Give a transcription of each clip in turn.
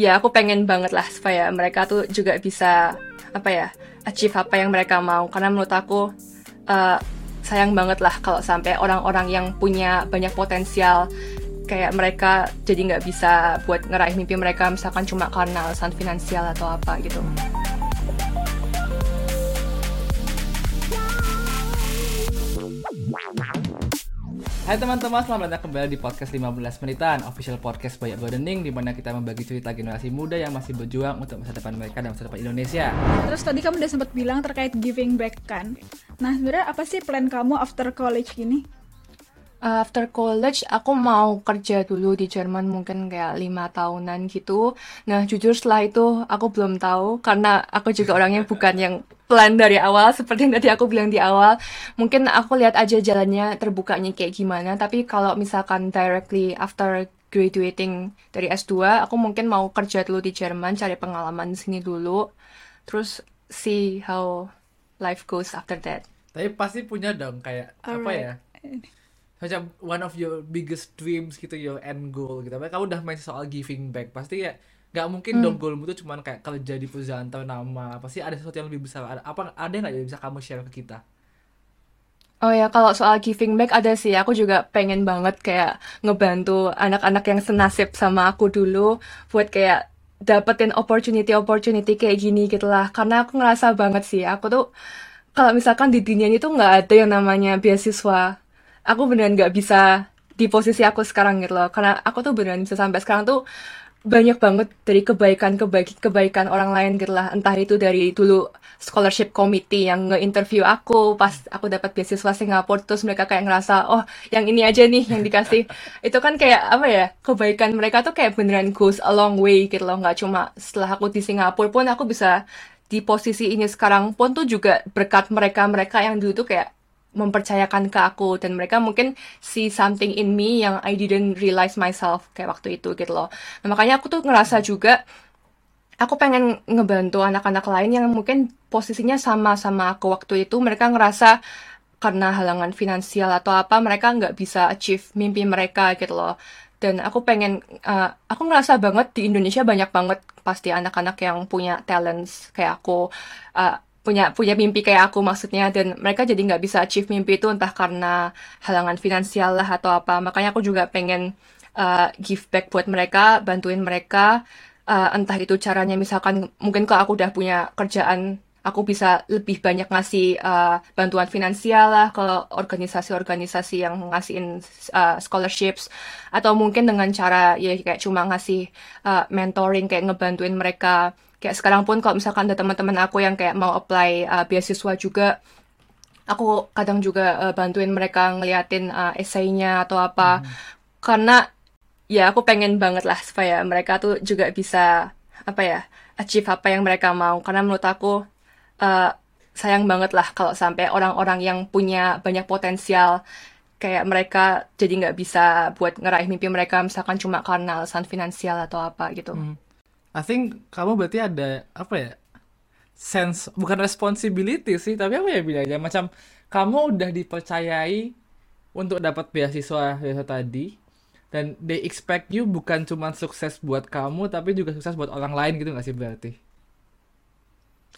ya aku pengen banget lah supaya mereka tuh juga bisa apa ya achieve apa yang mereka mau karena menurut aku uh, sayang banget lah kalau sampai orang-orang yang punya banyak potensial kayak mereka jadi nggak bisa buat ngeraih mimpi mereka misalkan cuma karena alasan finansial atau apa gitu. Hai teman-teman, selamat datang kembali di podcast 15 menitan. Official podcast Banyak Gardening di mana kita membagi cerita generasi muda yang masih berjuang untuk masa depan mereka dan masa depan Indonesia. Terus tadi kamu udah sempat bilang terkait giving back kan? Nah sebenarnya apa sih plan kamu after college gini? After college aku mau kerja dulu di Jerman mungkin kayak lima tahunan gitu. Nah jujur setelah itu aku belum tahu karena aku juga orangnya bukan yang plan dari awal seperti yang tadi aku bilang di awal. Mungkin aku lihat aja jalannya terbukanya kayak gimana. Tapi kalau misalkan directly after graduating dari S2, aku mungkin mau kerja dulu di Jerman, cari pengalaman di sini dulu. Terus see how life goes after that. Tapi pasti punya dong kayak Alright. apa ya? Macam one of your biggest dreams gitu your end goal gitu. Kamu udah main soal giving back, pasti ya nggak mungkin hmm. dong goalmu tuh cuman kayak kerja di perusahaan atau nama. Pasti ada sesuatu yang lebih besar. Ada apa ada nggak yang bisa kamu share ke kita? Oh ya, kalau soal giving back ada sih. Aku juga pengen banget kayak ngebantu anak-anak yang senasib sama aku dulu buat kayak dapetin opportunity-opportunity kayak gini gitu lah. Karena aku ngerasa banget sih, aku tuh kalau misalkan di dunia ini tuh nggak ada yang namanya beasiswa aku beneran nggak bisa di posisi aku sekarang gitu loh. Karena aku tuh beneran bisa sampai sekarang tuh banyak banget dari kebaikan kebaikan kebaikan orang lain gitu lah. Entah itu dari dulu scholarship committee yang nge-interview aku pas aku dapat beasiswa Singapura terus mereka kayak ngerasa oh yang ini aja nih yang dikasih. Itu kan kayak apa ya kebaikan mereka tuh kayak beneran goes a long way gitu loh. Nggak cuma setelah aku di Singapura pun aku bisa di posisi ini sekarang pun tuh juga berkat mereka mereka yang dulu tuh kayak mempercayakan ke aku dan mereka mungkin see something in me yang I didn't realize myself kayak waktu itu gitu loh. Nah, makanya aku tuh ngerasa juga aku pengen ngebantu anak-anak lain yang mungkin posisinya sama sama aku waktu itu. Mereka ngerasa karena halangan finansial atau apa mereka nggak bisa achieve mimpi mereka gitu loh. Dan aku pengen uh, aku ngerasa banget di Indonesia banyak banget pasti anak-anak yang punya talents kayak aku. Uh, punya punya mimpi kayak aku maksudnya. Dan mereka jadi nggak bisa achieve mimpi itu entah karena halangan finansial lah atau apa. Makanya aku juga pengen uh, give back buat mereka bantuin mereka. Uh, entah itu caranya misalkan mungkin kalau aku udah punya kerjaan aku bisa lebih banyak ngasih uh, bantuan finansial lah ke organisasi-organisasi yang ngasihin uh, scholarships. Atau mungkin dengan cara ya kayak cuma ngasih uh, mentoring kayak ngebantuin mereka kayak sekarang pun kalau misalkan ada teman-teman aku yang kayak mau apply uh, beasiswa juga aku kadang juga uh, bantuin mereka ngeliatin uh, esainya atau apa hmm. karena ya aku pengen banget lah supaya mereka tuh juga bisa apa ya achieve apa yang mereka mau karena menurut aku uh, sayang banget lah kalau sampai orang-orang yang punya banyak potensial kayak mereka jadi nggak bisa buat ngeraih mimpi mereka misalkan cuma karena alasan finansial atau apa gitu. Hmm. I think kamu berarti ada apa ya sense bukan responsibility sih tapi apa ya bilangnya macam kamu udah dipercayai untuk dapat beasiswa beasiswa tadi dan they expect you bukan cuma sukses buat kamu tapi juga sukses buat orang lain gitu gak sih berarti?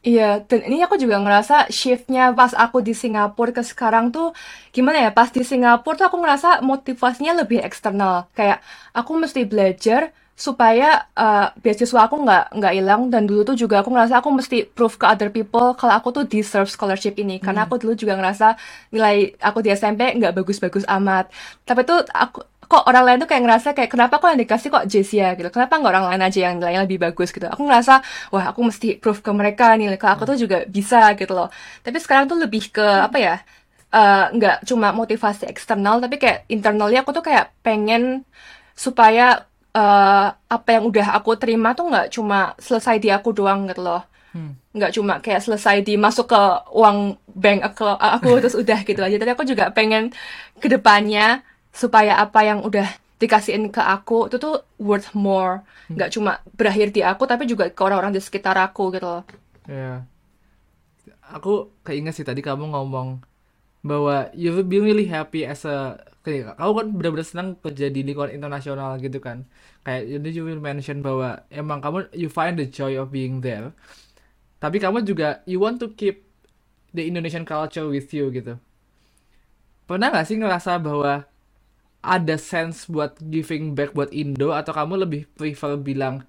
Iya, dan ini aku juga ngerasa shiftnya pas aku di Singapura ke sekarang tuh gimana ya? Pas di Singapura tuh aku ngerasa motivasinya lebih eksternal. Kayak aku mesti belajar supaya uh, beasiswa aku nggak nggak hilang. Dan dulu tuh juga aku ngerasa aku mesti prove ke other people kalau aku tuh deserve scholarship ini. Hmm. karena aku dulu juga ngerasa nilai aku di SMP nggak bagus-bagus amat. Tapi tuh aku kok orang lain tuh kayak ngerasa kayak kenapa kok yang dikasih kok Jessia gitu. Kenapa nggak orang lain aja yang nilainya lebih bagus? gitu. Aku ngerasa wah aku mesti prove ke mereka nih kalau aku tuh juga bisa gitu loh. Tapi sekarang tuh lebih ke apa ya uh, nggak cuma motivasi eksternal tapi kayak internalnya aku tuh kayak pengen supaya uh, apa yang udah aku terima tuh nggak cuma selesai di aku doang gitu loh hmm. nggak cuma kayak selesai di masuk ke uang bank aku, aku terus udah gitu aja tapi aku juga pengen ke depannya supaya apa yang udah dikasihin ke aku itu tuh worth more hmm. nggak hmm. cuma berakhir di aku tapi juga ke orang-orang di sekitar aku gitu loh ya yeah. aku keinget sih tadi kamu ngomong bahwa you've been really happy as a kayak kamu kan benar-benar senang kerja di lingkungan internasional gitu kan. Kayak jadi you will mention bahwa emang kamu you find the joy of being there. Tapi kamu juga you want to keep the Indonesian culture with you gitu. Pernah nggak sih ngerasa bahwa ada sense buat giving back buat Indo atau kamu lebih prefer bilang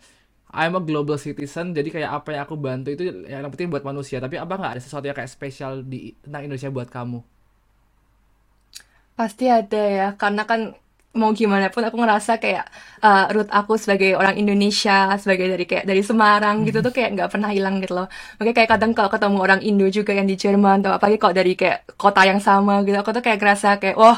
I'm a global citizen jadi kayak apa yang aku bantu itu yang penting buat manusia. Tapi apa nggak ada sesuatu yang kayak spesial di tentang Indonesia buat kamu Pasti ada ya, karena kan mau gimana pun aku ngerasa kayak uh, root aku sebagai orang Indonesia, sebagai dari kayak dari Semarang gitu tuh kayak nggak pernah hilang gitu loh. Makanya kayak kadang kalau ketemu orang Indo juga yang di Jerman atau apalagi kalau dari kayak kota yang sama gitu, aku tuh kayak ngerasa kayak wah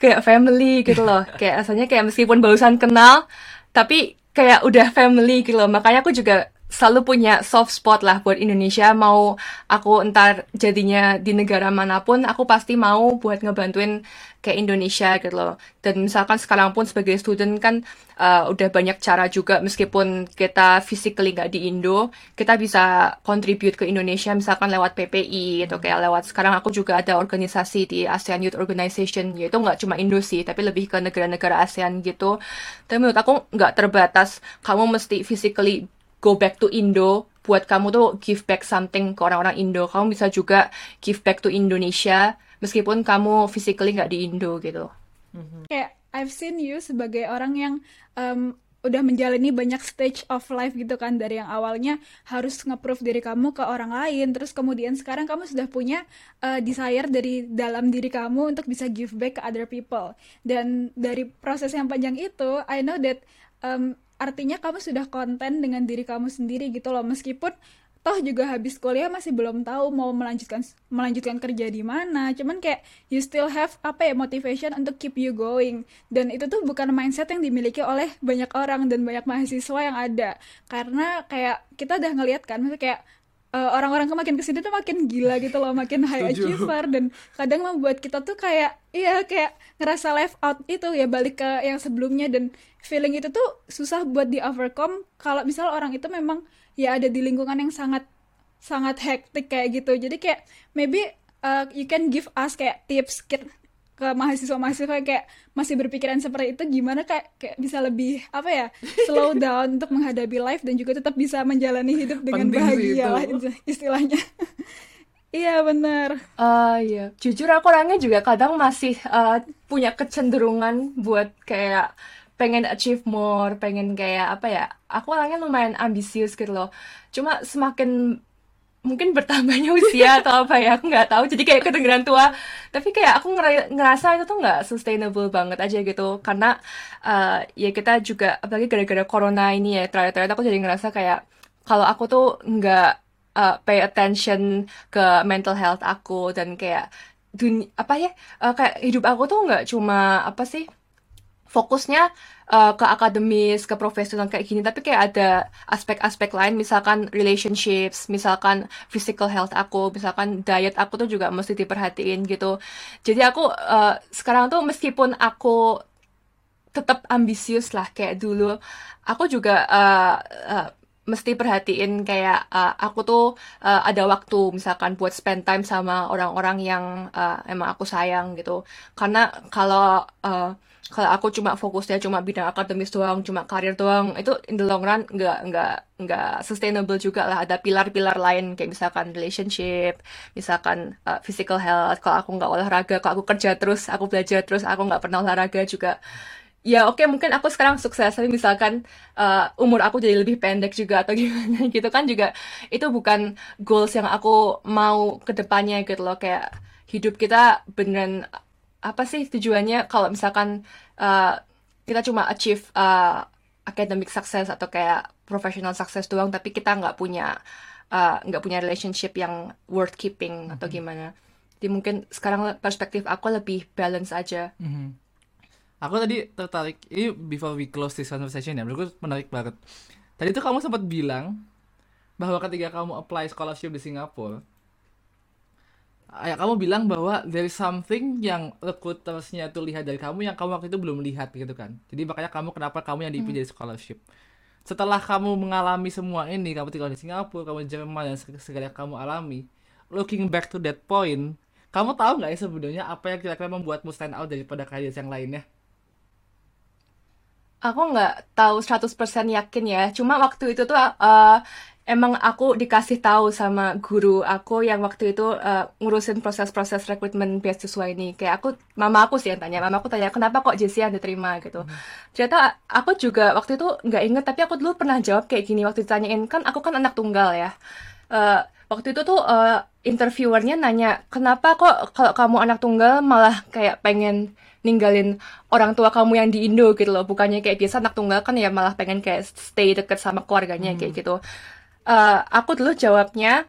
kayak family gitu loh. Kayak rasanya kayak meskipun barusan kenal, tapi kayak udah family gitu loh. Makanya aku juga selalu punya soft spot lah buat Indonesia. Mau aku entar jadinya di negara mana pun aku pasti mau buat ngebantuin kayak Indonesia gitu loh. Dan misalkan sekarang pun sebagai student kan uh, udah banyak cara juga. Meskipun kita physically nggak di Indo kita bisa contribute ke Indonesia misalkan lewat PPI atau kayak lewat sekarang aku juga ada organisasi di ASEAN Youth Organization. Yaitu nggak cuma Indo sih tapi lebih ke negara-negara ASEAN gitu. Tapi menurut aku nggak terbatas. Kamu mesti physically go back to Indo buat kamu tuh give back something ke orang-orang Indo. Kamu bisa juga give back to Indonesia meskipun kamu physically nggak di Indo gitu. Kayak I've seen you sebagai orang yang um, udah menjalani banyak stage of life gitu kan dari yang awalnya harus nge-prove diri kamu ke orang lain terus kemudian sekarang kamu sudah punya uh, desire dari dalam diri kamu untuk bisa give back ke other people dan dari proses yang panjang itu I know that um, artinya kamu sudah konten dengan diri kamu sendiri gitu loh. Meskipun toh juga habis kuliah masih belum tahu mau melanjutkan melanjutkan kerja di mana. Cuman kayak you still have apa ya motivation untuk keep you going. Dan itu tuh bukan mindset yang dimiliki oleh banyak orang dan banyak mahasiswa yang ada. Karena kayak kita udah ngeliat kan maksudnya kayak uh, orang-orang makin ke sini tuh makin gila gitu loh, makin high achiever. Dan kadang membuat kita tuh kayak iya kayak ngerasa left out itu ya balik ke yang sebelumnya. Dan feeling itu tuh susah buat di overcome kalau misal orang itu memang ya ada di lingkungan yang sangat sangat hektik kayak gitu. Jadi kayak maybe uh, you can give us kayak tips ke, mahasiswa-mahasiswa kayak masih berpikiran seperti itu gimana kayak kayak bisa lebih apa ya slow down untuk menghadapi life dan juga tetap bisa menjalani hidup dengan Penting bahagia lah istilahnya iya benar Ah iya, jujur aku orangnya juga kadang masih uh, punya kecenderungan buat kayak pengen achieve more, pengen kayak apa ya? Aku orangnya lumayan ambisius gitu loh. Cuma semakin mungkin bertambahnya usia atau apa ya, aku nggak tahu. Jadi kayak kedengeran tua. Tapi kayak aku ngera- ngerasa itu tuh nggak sustainable banget aja gitu. Karena uh, ya kita juga apalagi gara-gara corona ini ya, terakhir-terakhir aku jadi ngerasa kayak kalau aku tuh nggak uh, pay attention ke mental health aku dan kayak dunia apa ya uh, kayak hidup aku tuh nggak cuma apa sih fokusnya uh, ke akademis, ke profesional kayak gini, tapi kayak ada aspek-aspek lain, misalkan relationships, misalkan physical health aku, misalkan diet aku tuh juga mesti diperhatiin gitu. Jadi aku uh, sekarang tuh meskipun aku tetap ambisius lah kayak dulu, aku juga uh, uh, mesti perhatiin kayak uh, aku tuh uh, ada waktu misalkan buat spend time sama orang-orang yang uh, emang aku sayang gitu. Karena kalau uh, kalau aku cuma fokusnya cuma bidang akademis doang, cuma karir doang, itu in the long run nggak nggak nggak sustainable juga lah. Ada pilar-pilar lain kayak misalkan relationship, misalkan uh, physical health. Kalau aku nggak olahraga, kalau aku kerja terus, aku belajar terus, aku nggak pernah olahraga juga. Ya oke mungkin aku sekarang sukses. Tapi misalkan uh, umur aku jadi lebih pendek juga atau gimana gitu kan juga itu bukan goals yang aku mau ke depannya gitu loh. Kayak hidup kita beneran apa sih tujuannya? Kalau misalkan uh, kita cuma achieve uh, academic success atau kayak professional success doang tapi kita nggak punya uh, nggak punya relationship yang worth keeping atau gimana. Jadi mungkin sekarang perspektif aku lebih balance aja. Mhm. Aku tadi tertarik, ini before we close this conversation ya, menurutku menarik banget. Tadi tuh kamu sempat bilang bahwa ketika kamu apply scholarship di Singapura, ya kamu bilang bahwa there is something yang recruitersnya tuh lihat dari kamu yang kamu waktu itu belum lihat gitu kan. Jadi makanya kamu kenapa kamu yang dipilih jadi scholarship. Setelah kamu mengalami semua ini, kamu tinggal di Singapura, kamu di Jerman dan seg- segala yang kamu alami, looking back to that point, kamu tahu nggak ya sebenarnya apa yang kira-kira membuatmu stand out daripada kalian yang lainnya? Aku nggak tahu 100% yakin ya. Cuma waktu itu tuh uh, emang aku dikasih tahu sama guru aku yang waktu itu uh, ngurusin proses-proses rekrutmen beasiswa ini. Kayak aku, mama aku sih yang tanya. Mama aku tanya, kenapa kok Jessie yang diterima gitu. Hmm. Ternyata aku juga waktu itu nggak inget, tapi aku dulu pernah jawab kayak gini waktu ditanyain. Kan aku kan anak tunggal ya. Uh, waktu itu tuh uh, interviewernya nanya, kenapa kok kalau kamu anak tunggal malah kayak pengen ninggalin orang tua kamu yang di Indo gitu loh. Bukannya kayak biasa anak tunggal kan ya malah pengen kayak stay deket sama keluarganya hmm. kayak gitu. Uh, aku dulu jawabnya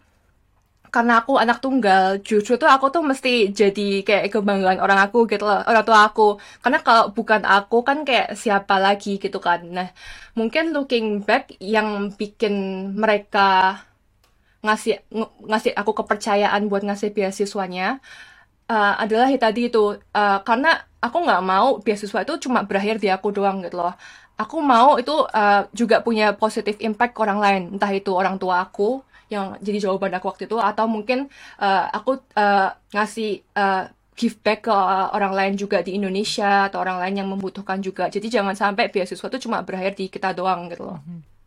karena aku anak tunggal justru tuh aku tuh mesti jadi kayak kebanggaan orang aku gitu loh orang tua aku. Karena kalau bukan aku kan kayak siapa lagi gitu kan. Nah mungkin looking back yang bikin mereka ngasih ng ngasih aku kepercayaan buat ngasih beasiswanya uh, adalah ya tadi itu uh, karena aku nggak mau beasiswa itu cuma berakhir di aku doang gitu loh. Aku mau itu uh, juga punya positive impact ke orang lain entah itu orang tua aku yang jadi jawaban aku waktu itu atau mungkin uh, aku uh, ngasih uh, give back ke orang lain juga di Indonesia atau orang lain yang membutuhkan juga. Jadi jangan sampai beasiswa itu cuma berakhir di kita doang gitu loh. Mhm.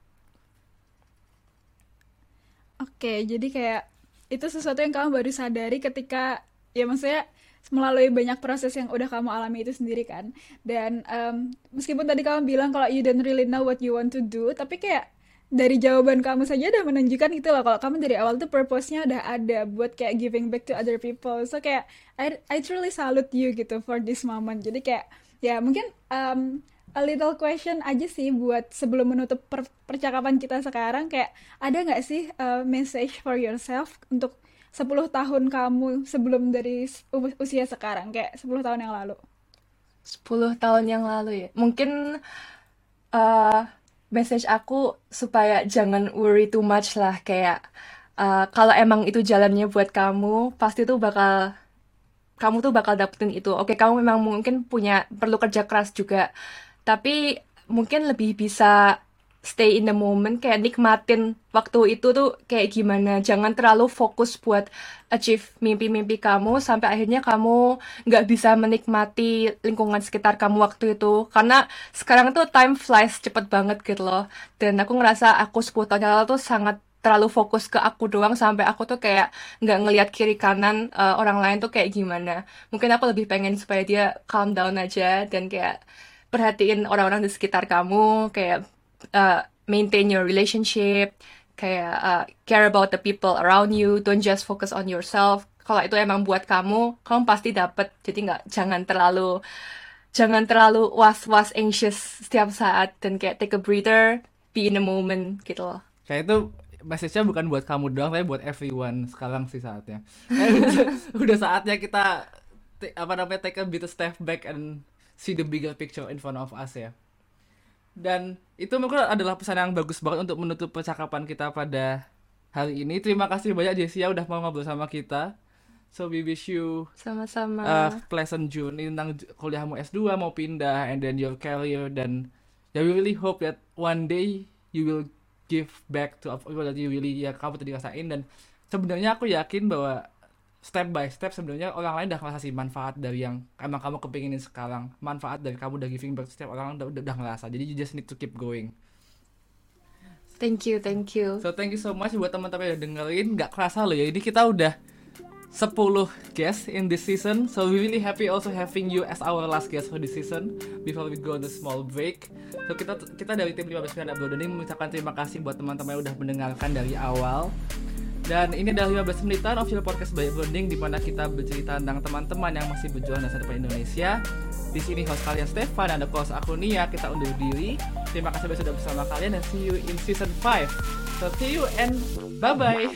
oke okay, jadi kayak itu sesuatu yang kamu baru sadari ketika ya maksudnya melalui banyak proses yang udah kamu alami itu sendiri kan. Dan um, meskipun tadi kamu bilang kalau you don't really know what you want to do tapi kayak dari jawaban kamu saja udah menunjukkan itu loh kalau kamu dari awal tuh purpose-nya udah ada buat kayak giving back to other people. So kayak I I truly salute you gitu for this moment. Jadi kayak ya mungkin um, a little question aja sih buat sebelum menutup per percakapan kita sekarang. Kayak ada nggak sih uh, message for yourself untuk 10 tahun kamu sebelum dari usia sekarang kayak 10 tahun yang lalu? 10 tahun yang lalu ya. Mungkin uh, message aku supaya jangan worry too much lah kayak uh, kalau emang itu jalannya buat kamu pasti tuh bakal kamu tuh bakal dapetin itu. Oke kamu memang mungkin punya perlu kerja keras juga. Tapi mungkin lebih bisa stay in the moment kayak nikmatin waktu itu tuh kayak gimana. Jangan terlalu fokus buat achieve mimpi-mimpi kamu sampai akhirnya kamu nggak bisa menikmati lingkungan sekitar kamu waktu itu. Karena sekarang tuh time flies cepet banget gitu loh. Dan aku ngerasa aku 10 tahun lalu tuh sangat terlalu fokus ke aku doang sampai aku tuh kayak nggak ngelihat kiri kanan uh, orang lain tuh kayak gimana. Mungkin aku lebih pengen supaya dia calm down aja dan kayak perhatiin orang-orang di sekitar kamu kayak uh, maintain your relationship, kayak uh, care about the people around you, don't just focus on yourself. Kalau itu emang buat kamu, kamu pasti dapet. Jadi nggak jangan terlalu jangan terlalu was-was anxious setiap saat dan kayak take a breather, be in the moment gitu loh. Kayak itu message-nya bukan buat kamu doang, tapi buat everyone sekarang sih saatnya. udah saatnya kita apa namanya take a bit of step back and see the bigger picture in front of us ya dan itu menurutku adalah pesan yang bagus banget untuk menutup percakapan kita pada hari ini. Terima kasih banyak Jessia udah mau ngobrol sama kita. So we wish you sama-sama. uh, pleasant journey tentang kuliahmu S2 mau pindah and then your career dan ya we really hope that one day you will give back to that you really ya kamu tadi rasain. Dan sebenarnya aku yakin bahwa step by step sebenarnya orang lain udah ngerasa sih manfaat dari yang emang kamu kepinginin sekarang manfaat dari kamu udah giving back setiap orang udah, udah, udah ngerasa. Jadi you just need to keep going. Thank you thank you. So thank you so much buat teman-teman yang dengerin. Nggak kerasa loh ya ini kita udah 10 guests in this season. So we really happy also having you as our last guest for this season before we go on a small break. So kita kita dari tim 15 Pilihan Upload ini mengucapkan terima kasih buat teman-teman yang udah mendengarkan dari awal dan ini adalah 15 menitan official podcast by Bonding di mana kita bercerita tentang teman-teman yang masih berjuang di depan Indonesia. Di sini host kalian Stefan dan the host aku Nia. Kita undur diri. Terima kasih sudah bersama kalian dan see you in season 5. So see you and bye bye.